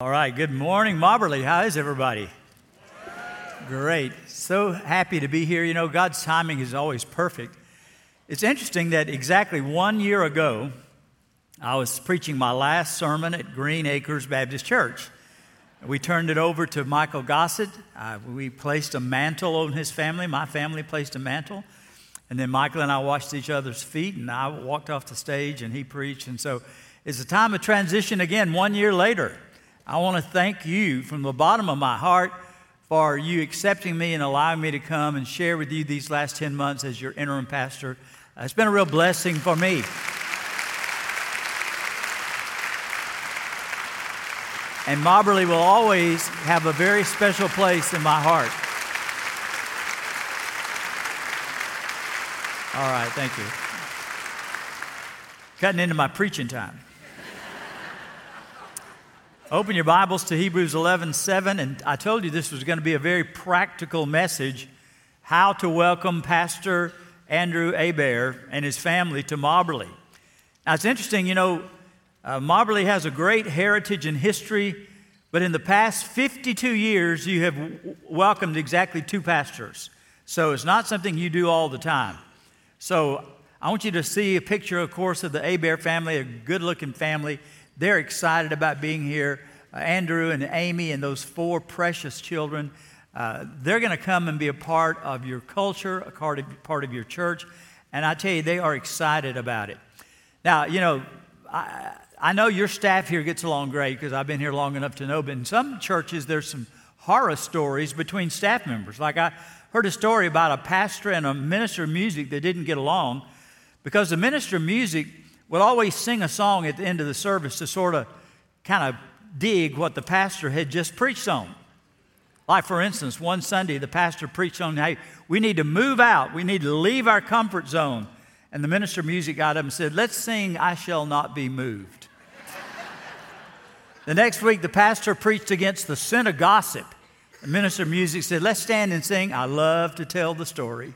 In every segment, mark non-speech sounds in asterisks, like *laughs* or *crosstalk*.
All right, good morning, Mobberly. How is everybody? Great. So happy to be here. You know, God's timing is always perfect. It's interesting that exactly one year ago, I was preaching my last sermon at Green Acres Baptist Church. We turned it over to Michael Gossett. Uh, we placed a mantle on his family. My family placed a mantle. And then Michael and I washed each other's feet, and I walked off the stage, and he preached. And so it's a time of transition again, one year later. I want to thank you from the bottom of my heart for you accepting me and allowing me to come and share with you these last 10 months as your interim pastor. Uh, it's been a real blessing for me. And Mobberly will always have a very special place in my heart. All right, thank you. Cutting into my preaching time. Open your Bibles to Hebrews 11 7. And I told you this was going to be a very practical message how to welcome Pastor Andrew Abair and his family to Mobberly. Now, it's interesting, you know, uh, Mobberly has a great heritage and history, but in the past 52 years, you have w- welcomed exactly two pastors. So it's not something you do all the time. So I want you to see a picture, of course, of the Abair family, a good looking family. They're excited about being here. Uh, Andrew and Amy and those four precious children, uh, they're going to come and be a part of your culture, a part of, part of your church. And I tell you, they are excited about it. Now, you know, I, I know your staff here gets along great because I've been here long enough to know, but in some churches, there's some horror stories between staff members. Like I heard a story about a pastor and a minister of music that didn't get along because the minister of music would always sing a song at the end of the service to sort of kind of dig what the pastor had just preached on. Like, for instance, one Sunday, the pastor preached on, hey, we need to move out. We need to leave our comfort zone. And the minister of music got up and said, let's sing, I Shall Not Be Moved. the next week, the pastor preached against the sin of gossip. The minister of music said, let's stand and sing, I love to tell the story.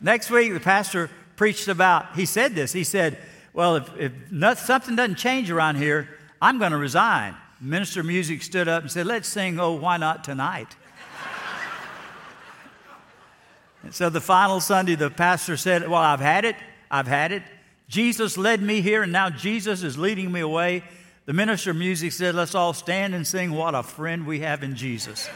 next week, the pastor preached about, he said this. He said, Well, if, if not, something doesn't change around here, I'm going to resign. Minister of Music stood up and said, Let's sing, Oh, Why Not Tonight? and so the final Sunday, the pastor said, Well, I've had it. I've had it. Jesus led me here, and now Jesus is leading me away. The minister of music said, Let's all stand and sing, What a friend we have in Jesus.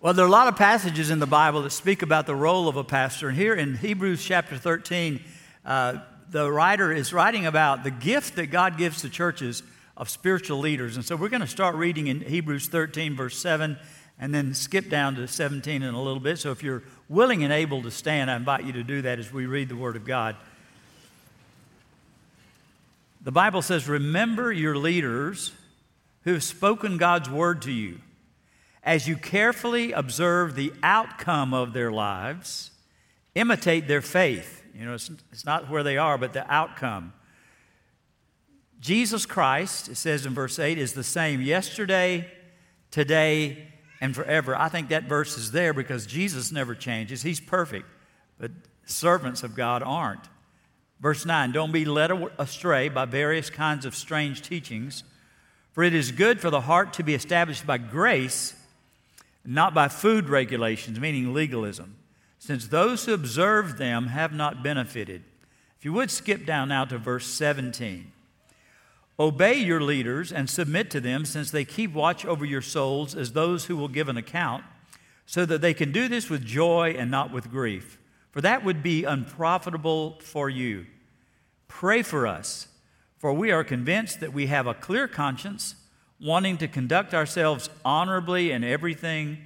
Well, there are a lot of passages in the Bible that speak about the role of a pastor. And here in Hebrews chapter 13, uh, the writer is writing about the gift that God gives to churches of spiritual leaders. And so we're going to start reading in Hebrews 13, verse 7, and then skip down to 17 in a little bit. So if you're willing and able to stand, I invite you to do that as we read the Word of God. The Bible says, Remember your leaders who have spoken God's word to you as you carefully observe the outcome of their lives, imitate their faith. You know, it's, it's not where they are, but the outcome. Jesus Christ, it says in verse 8, is the same yesterday, today, and forever. I think that verse is there because Jesus never changes. He's perfect, but servants of God aren't. Verse 9 Don't be led astray by various kinds of strange teachings, for it is good for the heart to be established by grace not by food regulations, meaning legalism, since those who observe them have not benefited. If you would skip down now to verse 17. Obey your leaders and submit to them, since they keep watch over your souls as those who will give an account, so that they can do this with joy and not with grief, for that would be unprofitable for you. Pray for us, for we are convinced that we have a clear conscience wanting to conduct ourselves honorably in everything.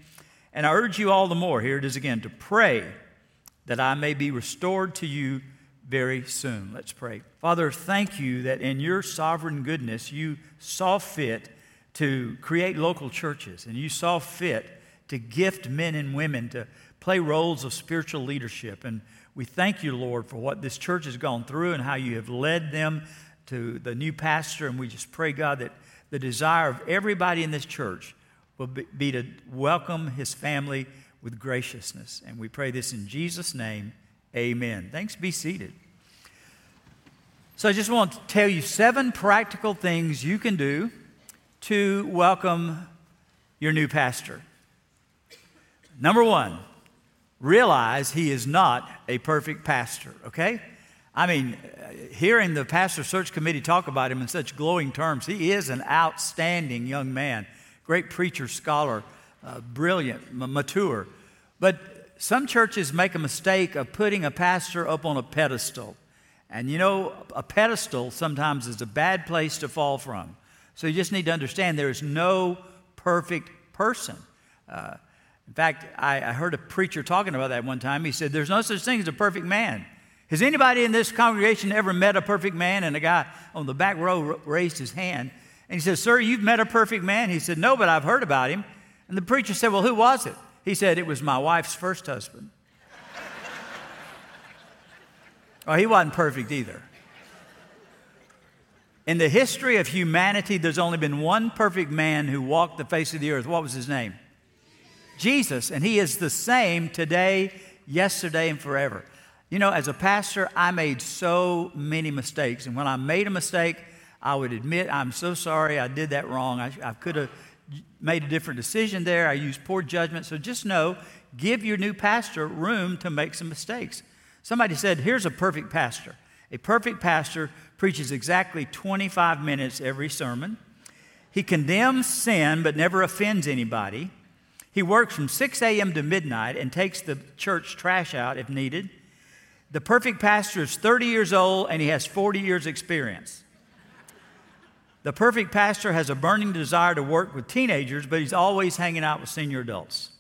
And I urge you all the more, here it is again, to pray that I may be restored to you very soon. Let's pray. Father, thank you that in your sovereign goodness you saw fit to create local churches and you saw fit to gift men and women to play roles of spiritual leadership. And we thank you, Lord, for what this church has gone through and how you have led them to the new pastor. And we just pray, God, that the desire of everybody in this church will be to welcome his family with graciousness. And we pray this in Jesus' name. Amen. Thanks. Be seated. So I just want to tell you seven practical things you can do to welcome your new pastor. Number one, realize he is not a perfect pastor, okay? I mean, hearing the pastor search committee talk about him in such glowing terms, he is an outstanding young man, great preacher, scholar, uh, brilliant, mature. But some churches make a mistake of putting a pastor up on a pedestal. And you know, a pedestal sometimes is a bad place to fall from. So you just need to understand there is no perfect person. Uh, in fact, I, I heard a preacher talking about that one time. He said, There's no such thing as a perfect man. Has anybody in this congregation ever met a perfect man? And a guy on the back row raised his hand. And he said, Sir, you've met a perfect man? He said, No, but I've heard about him. And the preacher said, Well, who was it? He said, It was my wife's first husband. *laughs* Oh, he wasn't perfect either. In the history of humanity, there's only been one perfect man who walked the face of the earth. What was his name? Jesus. And he is the same today, yesterday, and forever. You know, as a pastor, I made so many mistakes. And when I made a mistake, I would admit, I'm so sorry, I did that wrong. I, I could have made a different decision there. I used poor judgment. So just know, give your new pastor room to make some mistakes. Somebody said, Here's a perfect pastor. A perfect pastor preaches exactly 25 minutes every sermon. He condemns sin but never offends anybody. He works from 6 a.m. to midnight and takes the church trash out if needed. The perfect pastor is 30 years old and he has 40 years' experience. The perfect pastor has a burning desire to work with teenagers, but he's always hanging out with senior adults.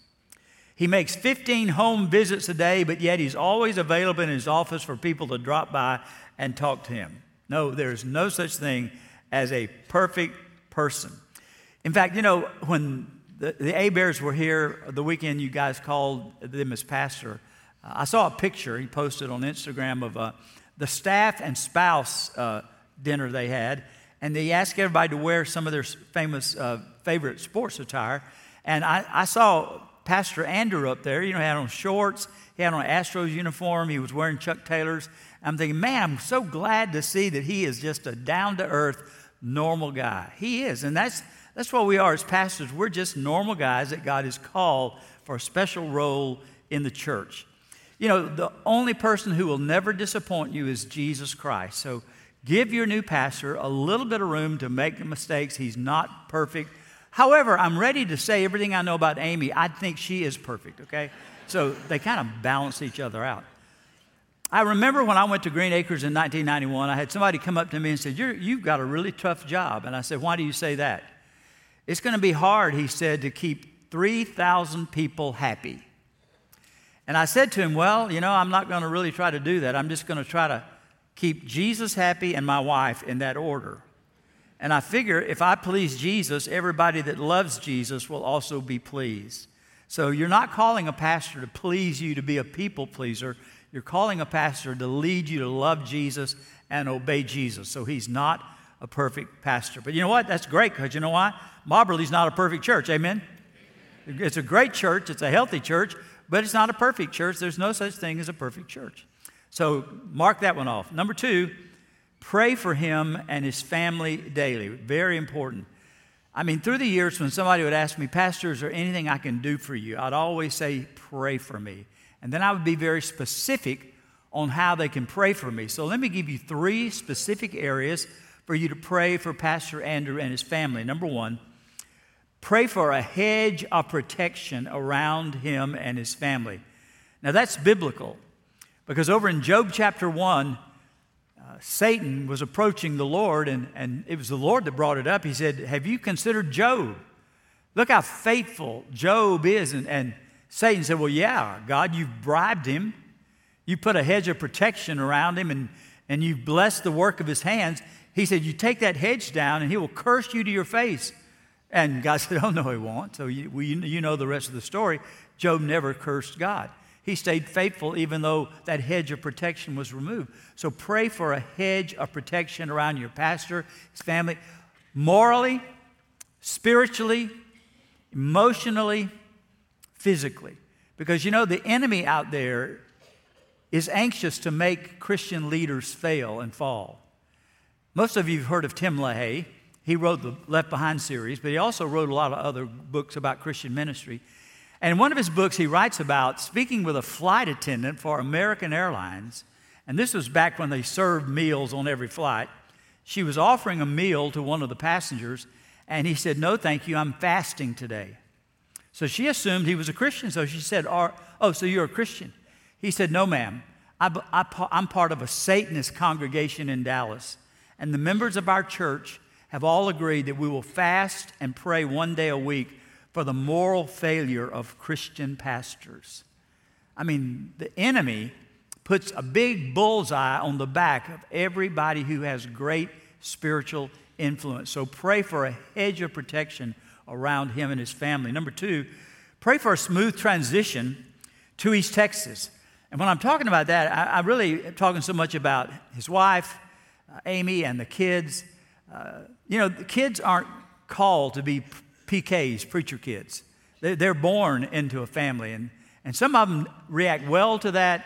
He makes 15 home visits a day, but yet he's always available in his office for people to drop by and talk to him. No, there's no such thing as a perfect person. In fact, you know, when the, the Abairs were here the weekend you guys called them as pastor, I saw a picture he posted on Instagram of uh, the staff and spouse uh, dinner they had, and they asked everybody to wear some of their famous uh, favorite sports attire. And I, I saw Pastor Andrew up there, you know, he had on shorts, he had on an Astros uniform, he was wearing Chuck Taylors. I'm thinking, man, I'm so glad to see that he is just a down to earth, normal guy. He is. And that's, that's what we are as pastors. We're just normal guys that God has called for a special role in the church. You know, the only person who will never disappoint you is Jesus Christ. So give your new pastor a little bit of room to make mistakes. He's not perfect. However, I'm ready to say everything I know about Amy. I think she is perfect, okay? So they kind of balance each other out. I remember when I went to Green Acres in 1991, I had somebody come up to me and said, you have got a really tough job. And I said, Why do you say that? It's going to be hard, he said, to keep 3,000 people happy. And I said to him, Well, you know, I'm not going to really try to do that. I'm just going to try to keep Jesus happy and my wife in that order. And I figure if I please Jesus, everybody that loves Jesus will also be pleased. So you're not calling a pastor to please you to be a people pleaser. You're calling a pastor to lead you to love Jesus and obey Jesus. So he's not a perfect pastor. But you know what? That's great because you know why? Mobberly's not a perfect church. Amen? It's a great church, it's a healthy church, but it's not a perfect church. There's no such thing as a perfect church. So mark that one off. Number two, Pray for him and his family daily. Very important. I mean, through the years, when somebody would ask me, Pastor, is there anything I can do for you? I'd always say, Pray for me. And then I would be very specific on how they can pray for me. So let me give you three specific areas for you to pray for Pastor Andrew and his family. Number one, pray for a hedge of protection around him and his family. Now that's biblical because over in Job chapter 1, uh, Satan was approaching the Lord, and, and it was the Lord that brought it up. He said, Have you considered Job? Look how faithful Job is. And, and Satan said, Well, yeah, God, you've bribed him. You put a hedge of protection around him, and, and you've blessed the work of his hands. He said, You take that hedge down, and he will curse you to your face. And God *laughs* said, Oh, no, he won't. So you, you know the rest of the story. Job never cursed God. He stayed faithful even though that hedge of protection was removed. So pray for a hedge of protection around your pastor, his family, morally, spiritually, emotionally, physically. Because you know, the enemy out there is anxious to make Christian leaders fail and fall. Most of you have heard of Tim LaHaye. He wrote the Left Behind series, but he also wrote a lot of other books about Christian ministry. And in one of his books, he writes about speaking with a flight attendant for American Airlines. And this was back when they served meals on every flight. She was offering a meal to one of the passengers, and he said, No, thank you, I'm fasting today. So she assumed he was a Christian. So she said, Oh, so you're a Christian? He said, No, ma'am. I, am part of a Satanist congregation in Dallas, and the members of our church have all agreed that we will fast and pray one day a week for the moral failure of Christian pastors. I mean, the enemy puts a big bullseye on the back of everybody who has great spiritual influence. So pray for a hedge of protection around him and his family. Number two, pray for a smooth transition to East Texas. And when I'm talking about that, I, I really talking so much about his wife, uh, Amy, and the kids. Uh, you know, the kids aren't called to be PKs, preacher kids. They're, born into a family, and, and some of them react well to that.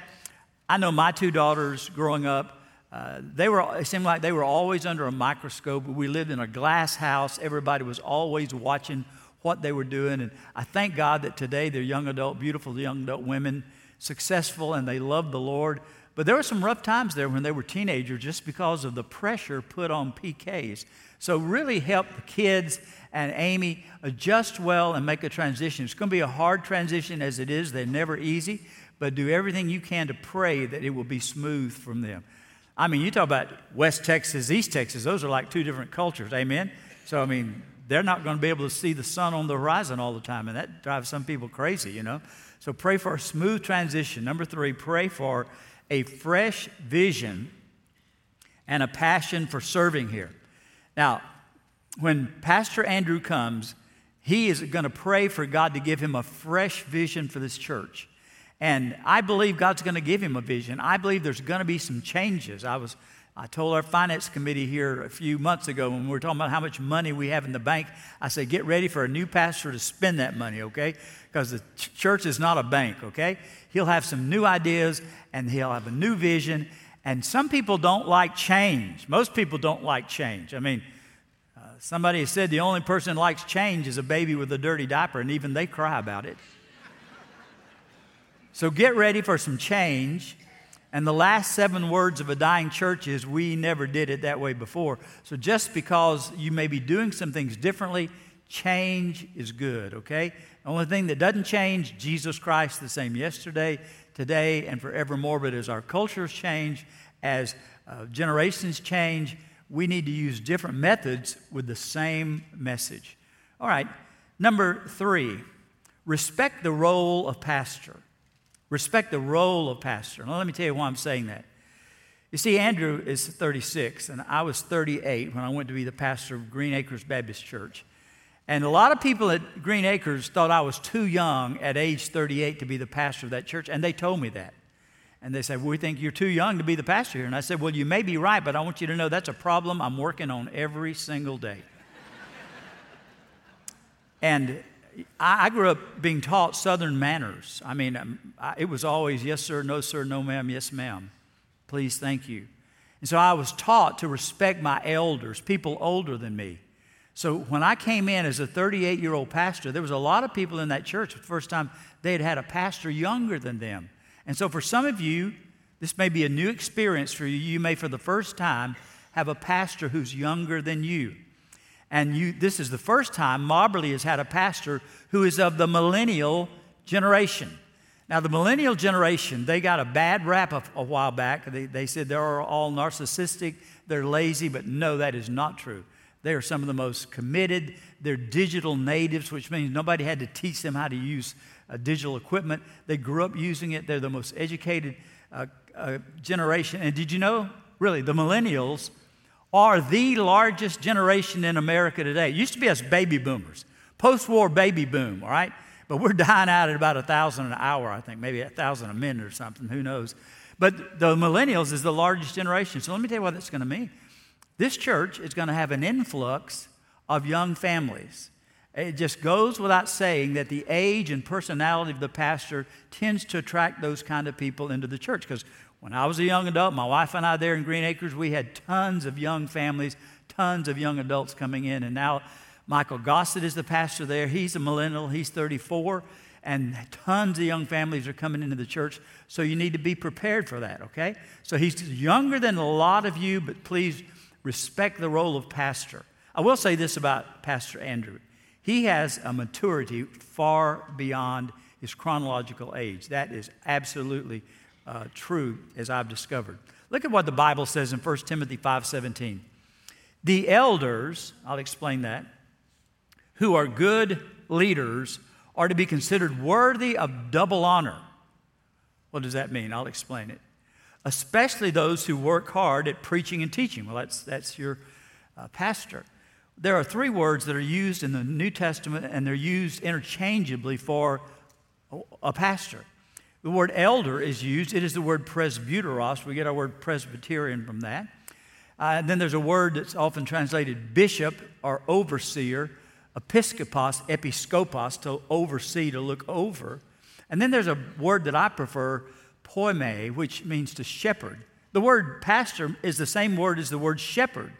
I know my two daughters growing up, uh, they were, it seemed like they were always under a microscope. We lived in a glass house. Everybody was always watching what they were doing. And I thank God that today they're young adult, beautiful young adult women successful and they love the Lord. But there were some rough times there when they were teenagers just because of the pressure put on PKs. So, really help the kids and Amy adjust well and make a transition. It's going to be a hard transition as it is, they're never easy, but do everything you can to pray that it will be smooth from them. I mean, you talk about West Texas, East Texas, those are like two different cultures, amen? So, I mean, they're not going to be able to see the sun on the horizon all the time, and that drives some people crazy, you know? So pray for a smooth transition. Number three, pray for a fresh vision and a passion for serving here. Now, when Pastor Andrew comes, he is going to pray for God to give him a fresh vision for this church. And I believe God's going to give him a vision. I believe there's going to be some changes. I was I told our finance committee here a few months ago when we were talking about how much money we have in the bank, I said, get ready for a new pastor to spend that money, okay? Because the ch- church is not a bank, okay? He'll have some new ideas and he'll have a new vision. And some people don't like change. Most people don't like change. I mean, uh, somebody said the only person likes change is a baby with a dirty diaper, and even they cry about it. so get ready for some change. And the last seven words of a dying church is, We never did it that way before. So just because you may be doing some things differently, change is good, okay? The only thing that doesn't change, Jesus Christ, the same yesterday, today, and forevermore. But as our cultures change, as uh, generations change, we need to use different methods with the same message. All right, number three, respect the role of pastor. Respect the role of pastor. Now, let me tell you why I'm saying that. You see, Andrew is 36, and I was 38 when I went to be the pastor of Green Acres Baptist Church. And a lot of people at Green Acres thought I was too young at age 38 to be the pastor of that church, and they told me that. And they said, well, We think you're too young to be the pastor here. And I said, Well, you may be right, but I want you to know that's a problem I'm working on every single day. *laughs* and I, grew up being taught Southern manners. I mean, um, it was always yes, sir, no, sir, no, ma'am, yes, ma'am. Please, thank you. And so I was taught to respect my elders, people older than me. So when I came in as a 38 year old pastor, there was a lot of people in that church, the first time they had had a pastor younger than them. And so for some of you, this may be a new experience for you. You may, for the first time, have a pastor who's younger than you. And you, this is the first time Mobberly has had a pastor who is of the millennial generation. Now, the millennial generation, they got a bad rap a, a while back. They, they said they're all narcissistic, they're lazy, but no, that is not true. They are some of the most committed. They're digital natives, which means nobody had to teach them how to use uh, digital equipment. They grew up using it. They're the most educated uh, uh, generation. And did you know, really, the millennials are the largest generation in America today. It used to be us baby boomers, post war baby boom, all right? But we're *laughs* dying out at about a thousand an hour, I think, maybe a thousand a minute or something, who knows. But the millennials is the largest generation. So let me tell you what that's going to mean. This church is going to have an influx of young families. It just goes without saying that the age and personality of the pastor tends to attract those kind of people into the church because When I was a young adult, my wife and I there in Green Acres, we had tons of young families, tons of young adults coming in. And now Michael Gossett is the pastor there. He's a millennial, he's 34, and tons of young families are coming into the church. So you need to be prepared for that, okay? So he's younger than a lot of you, but please respect the role of pastor. I will say this about Pastor Andrew he has a maturity far beyond his chronological age. That is absolutely uh, true, as I've discovered. Look at what the Bible says in 1 Timothy 5:17. The elders, I'll explain that, who are good leaders are to be considered worthy of double honor. What does that mean? I'll explain it. Especially those who work hard at preaching and teaching. Well, that's, that's your uh, pastor. There are three words that are used in the New Testament, and they're used interchangeably for a pastor. The word elder is used. It is the word presbyteros. We get our word Presbyterian from that. Uh, and then there's a word that's often translated bishop or overseer, episkopos, episkopos, to oversee, to look over. And then there's a word that I prefer, poime, which means to shepherd. The word pastor is the same word as the word shepherd.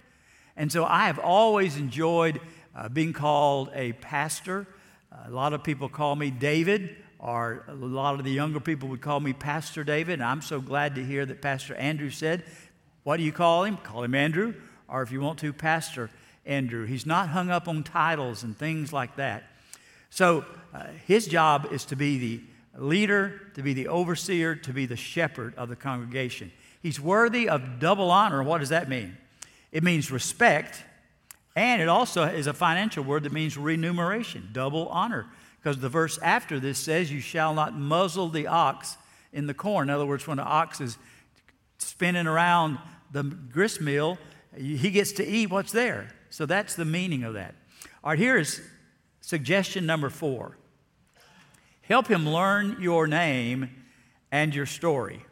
And so I have always enjoyed uh, being called a pastor. Uh, a lot of people call me David, a lot of the younger people would call me Pastor David. And I'm so glad to hear that Pastor Andrew said, What do you call him? Call him Andrew, or if you want to, Pastor Andrew. He's not hung up on titles and things like that. So uh, his job is to be the leader, to be the overseer, to be the shepherd of the congregation. He's worthy of double honor. What does that mean? It means respect, and it also is a financial word that means remuneration, double honor. Because the verse after this says, You shall not muzzle the ox in the corn. In other words, when the ox is spinning around the grist mill, he gets to eat what's there. So that's the meaning of that. All right, here is suggestion number four help him learn your name and your story.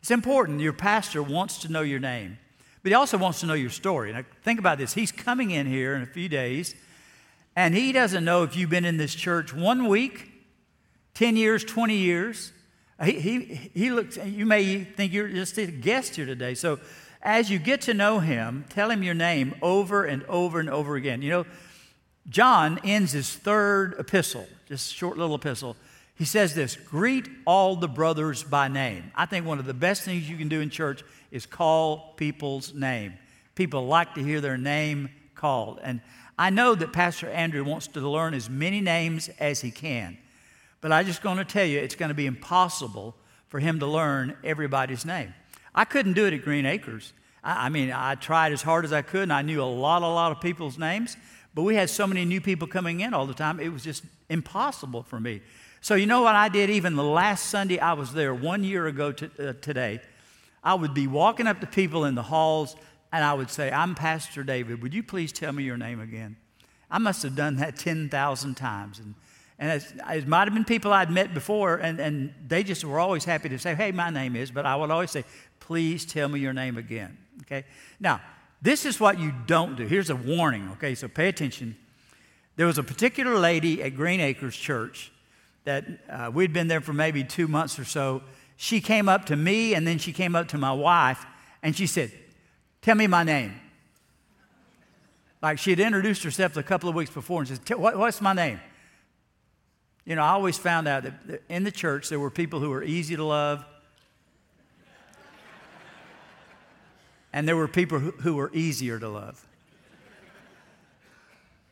It's important. Your pastor wants to know your name. But he also wants to know your story. Now, think about this. He's coming in here in a few days, and he doesn't know if you've been in this church one week, 10 years, 20 years. He, he, he looks, you may think you're just a guest here today. So, as you get to know him, tell him your name over and over and over again. You know, John ends his third epistle, just short little epistle. He says this Greet all the brothers by name. I think one of the best things you can do in church is call people's name. People like to hear their name called. And I know that Pastor Andrew wants to learn as many names as he can. But I'm just going to tell you, it's going to be impossible for him to learn everybody's name. I couldn't do it at Green Acres. I, I mean, I tried as hard as I could, and I knew a lot, a lot of people's names, but we had so many new people coming in all the time, it was just impossible for me. So, you know what I did? Even the last Sunday I was there, one year ago to, uh, today, I would be walking up to people in the halls and I would say, I'm Pastor David. Would you please tell me your name again? I must have done that 10,000 times. And, and it might have been people I'd met before, and, and they just were always happy to say, Hey, my name is, but I would always say, Please tell me your name again. Okay? Now, this is what you don't do. Here's a warning, okay? So pay attention. There was a particular lady at Green Acres Church that uh, we'd been there for maybe two months or so she came up to me and then she came up to my wife and she said, Tell me my name. Like she had introduced herself a couple of weeks before and said, what, What's my name? You know, I always found out that in the church there were people who were easy to love, and there were people who, who were easier to love.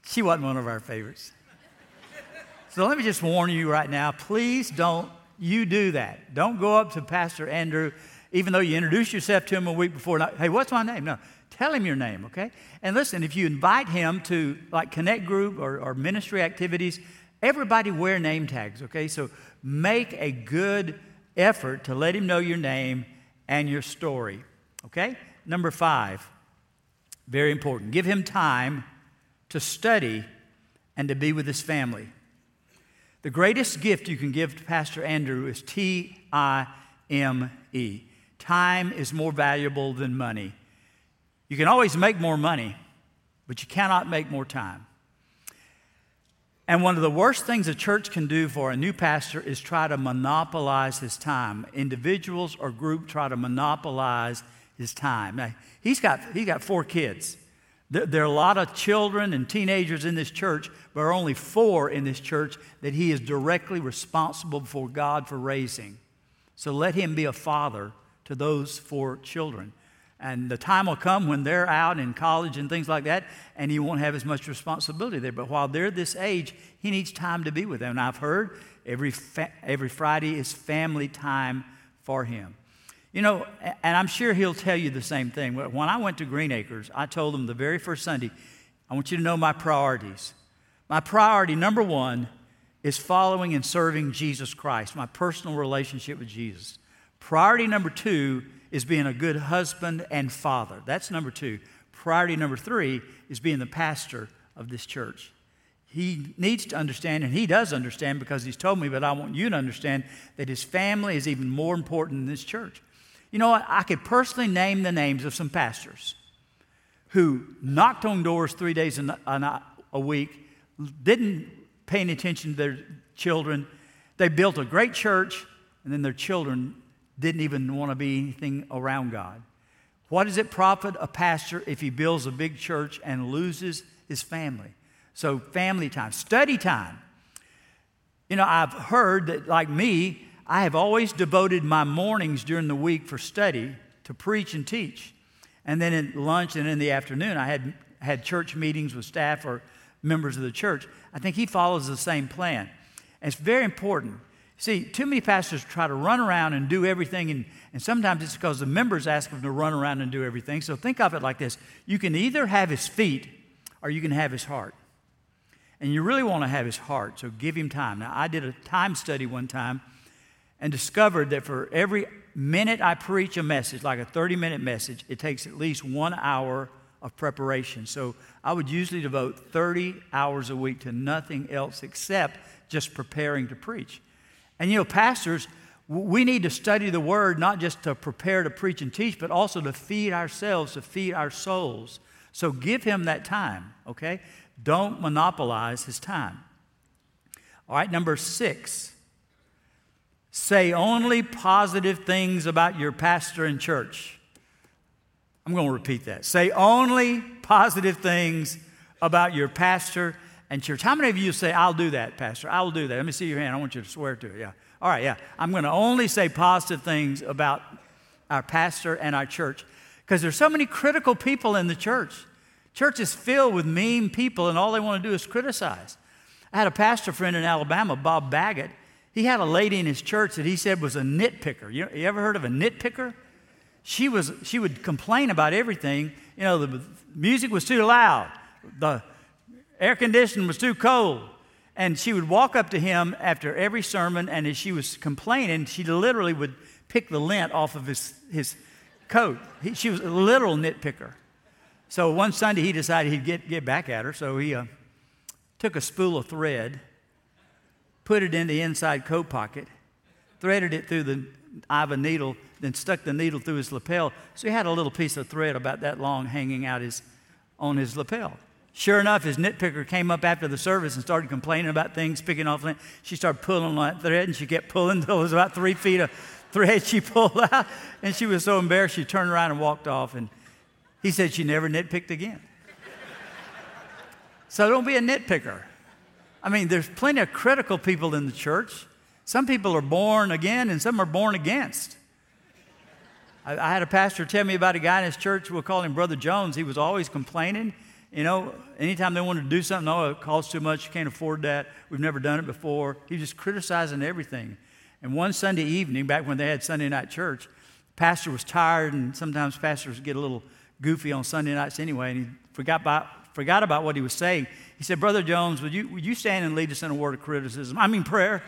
She wasn't one of our favorites. So let me just warn you right now please don't you do that. Don't go up to Pastor Andrew, even though you introduce yourself to him a week before. Hey, what's my name? No, tell him your name, okay? And listen, if you invite him to like connect group or, or ministry activities, everybody wear name tags, okay? So make a good effort to let him know your name and your story, okay? Number five, very important. Give him time to study and to be with his family. The greatest gift you can give to Pastor Andrew is T I M E. Time is more valuable than money. You can always make more money, but you cannot make more time. And one of the worst things a church can do for a new pastor is try to monopolize his time. Individuals or group try to monopolize his time. Now, he's got, he's got four kids. There, there, are a lot of children and teenagers in this church, but are only four in this church that he is directly responsible before God for raising. So let him be a father to those four children. And the time will come when they're out in college and things like that, and he won't have as much responsibility there. But while they're this age, he needs time to be with them. And I've heard every, fa- every Friday is family time for him. You know, and I'm sure he'll tell you the same thing. When I went to Green Acres, I told him the very first Sunday, I want you to know my priorities. My priority, number one, is following and serving Jesus Christ, my personal relationship with Jesus. Priority number two is being a good husband and father. That's number two. Priority number three is being the pastor of this church. He needs to understand, and he does understand because he's told me, but I want you to understand that his family is even more important than this church. You know what? I could personally name the names of some pastors who knocked on doors three days a, week, didn't pay any attention to their children. They built a great church, and then their children didn't even want to be anything around God. What does it profit a pastor if he builds a big church and loses his family? So, family time, study time. You know, I've heard that, like me, I have always devoted my mornings during the week for study to preach and teach. And then at lunch and in the afternoon, I had, had church meetings with staff or members of the church. I think he follows the same plan. And it's very important See, too many pastors try to run around and do everything, and, and sometimes it's because the members ask them to run around and do everything. So think of it like this you can either have his feet or you can have his heart. And you really want to have his heart, so give him time. Now, I did a time study one time and discovered that for every minute I preach a message, like a 30 minute message, it takes at least one hour of preparation. So I would usually devote 30 hours a week to nothing else except just preparing to preach. And you know, pastors, we need to study the word not just to prepare to preach and teach, but also to feed ourselves, to feed our souls. So give him that time, okay? Don't monopolize his time. All right, number six. Say only positive things about your pastor and church. I'm going to repeat that. Say only positive things about your pastor and church. How many of you say, I'll do that, Pastor? I'll do that. Let me see your hand. I want you to swear to it. Yeah. All right, yeah. I'm going to only say positive things about our pastor and our church because there's so many critical people in the church. Church is filled with mean people, and all they want to do is criticize. I had a pastor friend in Alabama, Bob Baggett. He had a lady in his church that he said was a nitpicker. You, you ever heard of a nitpicker? She, was, she would complain about everything. You know, the music was too loud. The Air conditioning was too cold. And she would walk up to him after every sermon, and as she was complaining, she literally would pick the lint off of his, his coat. He, she was a literal nitpicker. So one Sunday, he decided he'd get, get back at her. So he uh, took a spool of thread, put it in the inside coat pocket, threaded it through the eye of a needle, then stuck the needle through his lapel. So he had a little piece of thread about that long hanging out his, on his lapel. Sure enough, his nitpicker came up after the service and started complaining about things, picking off. She started pulling on that thread, and she kept pulling until it was about three feet of thread she pulled out. And she was so embarrassed, she turned around and walked off. And he said she never nitpicked again. so don't be a nitpicker. I mean, there's plenty of critical people in the church. Some people are born again, and some are born against. I, I had a pastor tell me about a guy in his church, we'll call him Brother Jones. He was always complaining you know, anytime they wanted to do something, oh, it costs too much, you can't afford that, we've never done it before. He was just criticizing everything. And one Sunday evening, back when they had Sunday night church, pastor was tired, and sometimes pastors get a little goofy on Sunday nights anyway, and he forgot about, forgot about what he was saying. He said, Brother Jones, would you, would you stand and lead us in a word of criticism? I mean, prayer. *laughs*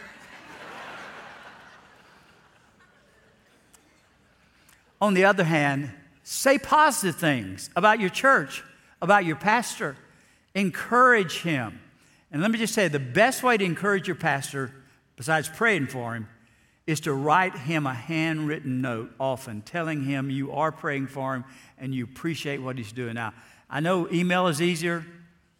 on the other hand, say positive things about your church about your pastor. Encourage him. And let me just say the best way to encourage your pastor, besides praying for him, is to write him a handwritten note often, telling him you are praying for him and you appreciate what he's doing. Now, I know email is easier,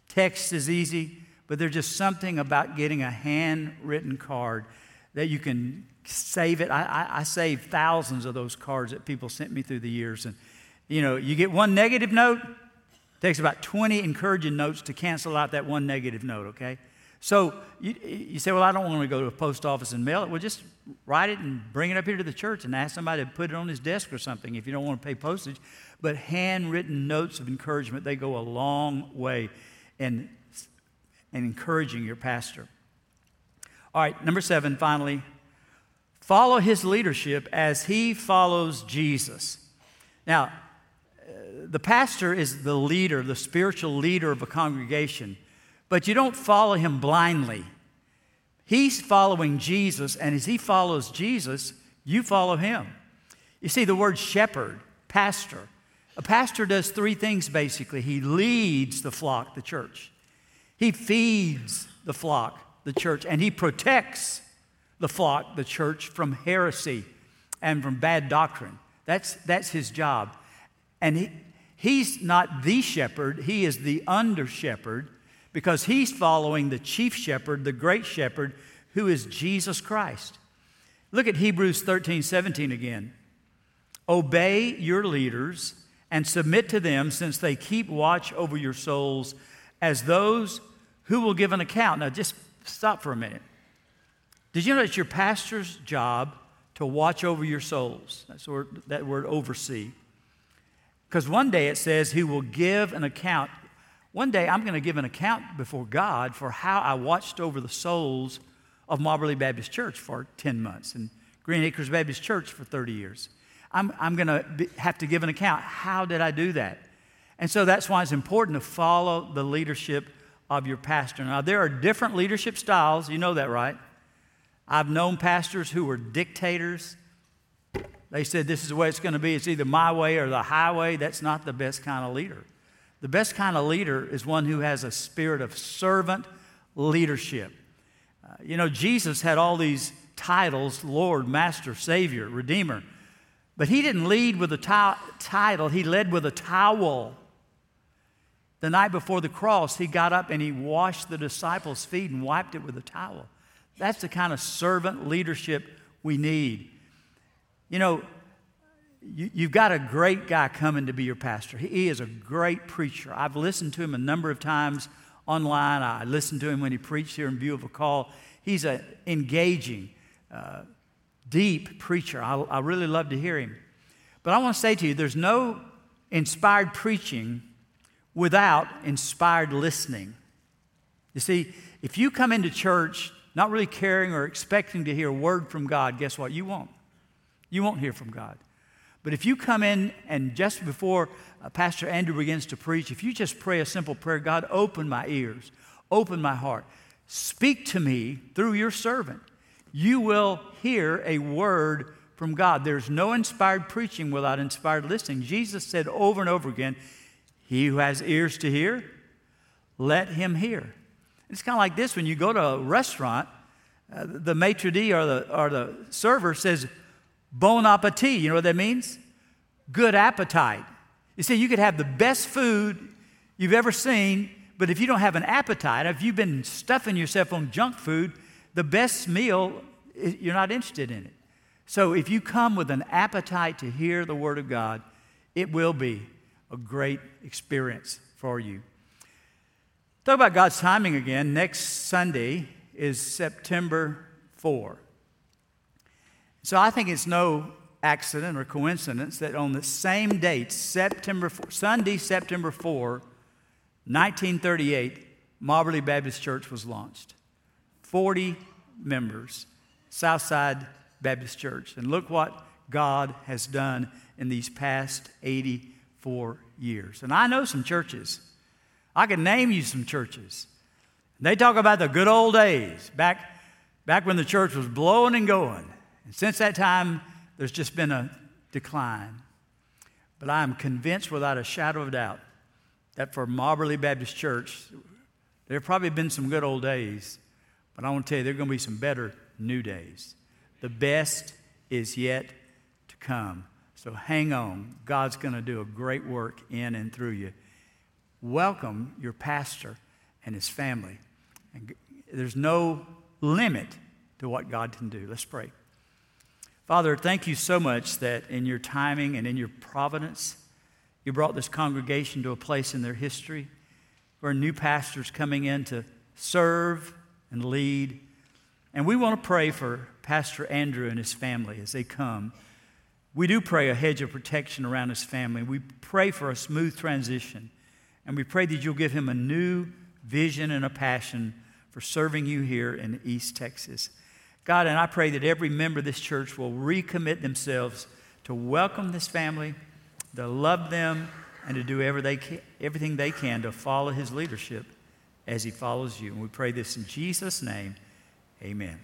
text is easy, but there's just something about getting a handwritten card that you can save it. I, I, I saved thousands of those cards that people sent me through the years. And, you know, you get one negative note, takes about 20 encouraging notes to cancel out that one negative note, okay? So you, you say, well, I don't want to go to a post office and mail it. Well, just write it and bring it up here to the church and ask somebody to put it on his desk or something if you don't want to pay postage. But handwritten notes of encouragement, they go a long way in, in encouraging your pastor. All right, number seven, finally, follow his leadership as he follows Jesus. Now, the pastor is the leader, the spiritual leader of a congregation, but you don't follow him blindly. He's following Jesus, and as he follows Jesus, you follow him. You see, the word shepherd, pastor, a pastor does three things basically he leads the flock, the church, he feeds the flock, the church, and he protects the flock, the church, from heresy and from bad doctrine. That's, that's his job. And he, he's not the shepherd, he is the under shepherd because he's following the chief shepherd, the great shepherd, who is Jesus Christ. Look at Hebrews 13 17 again. Obey your leaders and submit to them, since they keep watch over your souls as those who will give an account. Now, just stop for a minute. Did you know it's your pastor's job to watch over your souls? That's word, that word oversee. Because one day it says he will give an account. One day I'm going to give an account before God for how I watched over the souls of Mobberly Baptist Church for 10 months and Green Acres Baptist Church for 30 years. I'm, I'm going to have to give an account. How did I do that? And so that's why it's important to follow the leadership of your pastor. Now, there are different leadership styles. You know that, right? I've known pastors who were dictators they said, This is the way it's going to be. It's either my way or the highway. That's not the best kind of leader. The best kind of leader is one who has a spirit of servant leadership. Uh, you know, Jesus had all these titles Lord, Master, Savior, Redeemer. But he didn't lead with a t- title, he led with a towel. The night before the cross, he got up and he washed the disciples' feet and wiped it with a towel. That's the kind of servant leadership we need. You know, you, have got a great guy coming to be your pastor. He, is a great preacher. I've listened to him a number of times online. I listened to him when he preached here in View of a Call. He's an engaging, uh, deep preacher. I, I really love to hear him. But I want to say to you, there's no inspired preaching without inspired listening. You see, if you come into church not really caring or expecting to hear a word from God, guess what? You won't you won't hear from God. But if you come in and just before uh, Pastor Andrew begins to preach, if you just pray a simple prayer, God, open my ears, open my heart, speak to me through your servant, you will hear a word from God. There's no inspired preaching without inspired listening. Jesus said over and over again, He who has ears to hear, let him hear. It's kind of like this when you go to a restaurant, uh, the maitre d' or the, or the server says, Bon appetit, you know what that means? Good appetite. You see, you could have the best food you've ever seen, but if you don't have an appetite, if you've been stuffing yourself on junk food, the best meal, you're not interested in it. So if you come with an appetite to hear the Word of God, it will be a great experience for you. Talk about God's timing again. Next Sunday is September 4. So I think it's no accident or coincidence that on the same date, September 4, Sunday, September 4, 1938, Mobberly Baptist Church was launched. 40 members, Southside Baptist Church. And look what God has done in these past 84 years. And I know some churches. I can name you some churches. They talk about the good old days, back, back when the church was blowing and going. And since that time, there's just been a decline. But I am convinced without a shadow of doubt that for Mobberly Baptist Church, there have probably been some good old days, but I want to tell you, there are going to be some better new days. The best is yet to come. So hang on. God's going to do a great work in and through you. Welcome your pastor and his family. And there's no limit to what God can do. Let's pray. Father, thank you so much that in your timing and in your providence, you brought this congregation to a place in their history where new pastors coming in to serve and lead. And we want to pray for Pastor Andrew and his family as they come. We do pray a hedge of protection around his family. We pray for a smooth transition. And we pray that you'll give him a new vision and a passion for serving you here in East Texas. God, and I pray that every member of this church will recommit themselves to welcome this family, to love them, and to do everything they can to follow his leadership as he follows you. And we pray this in Jesus' name. Amen.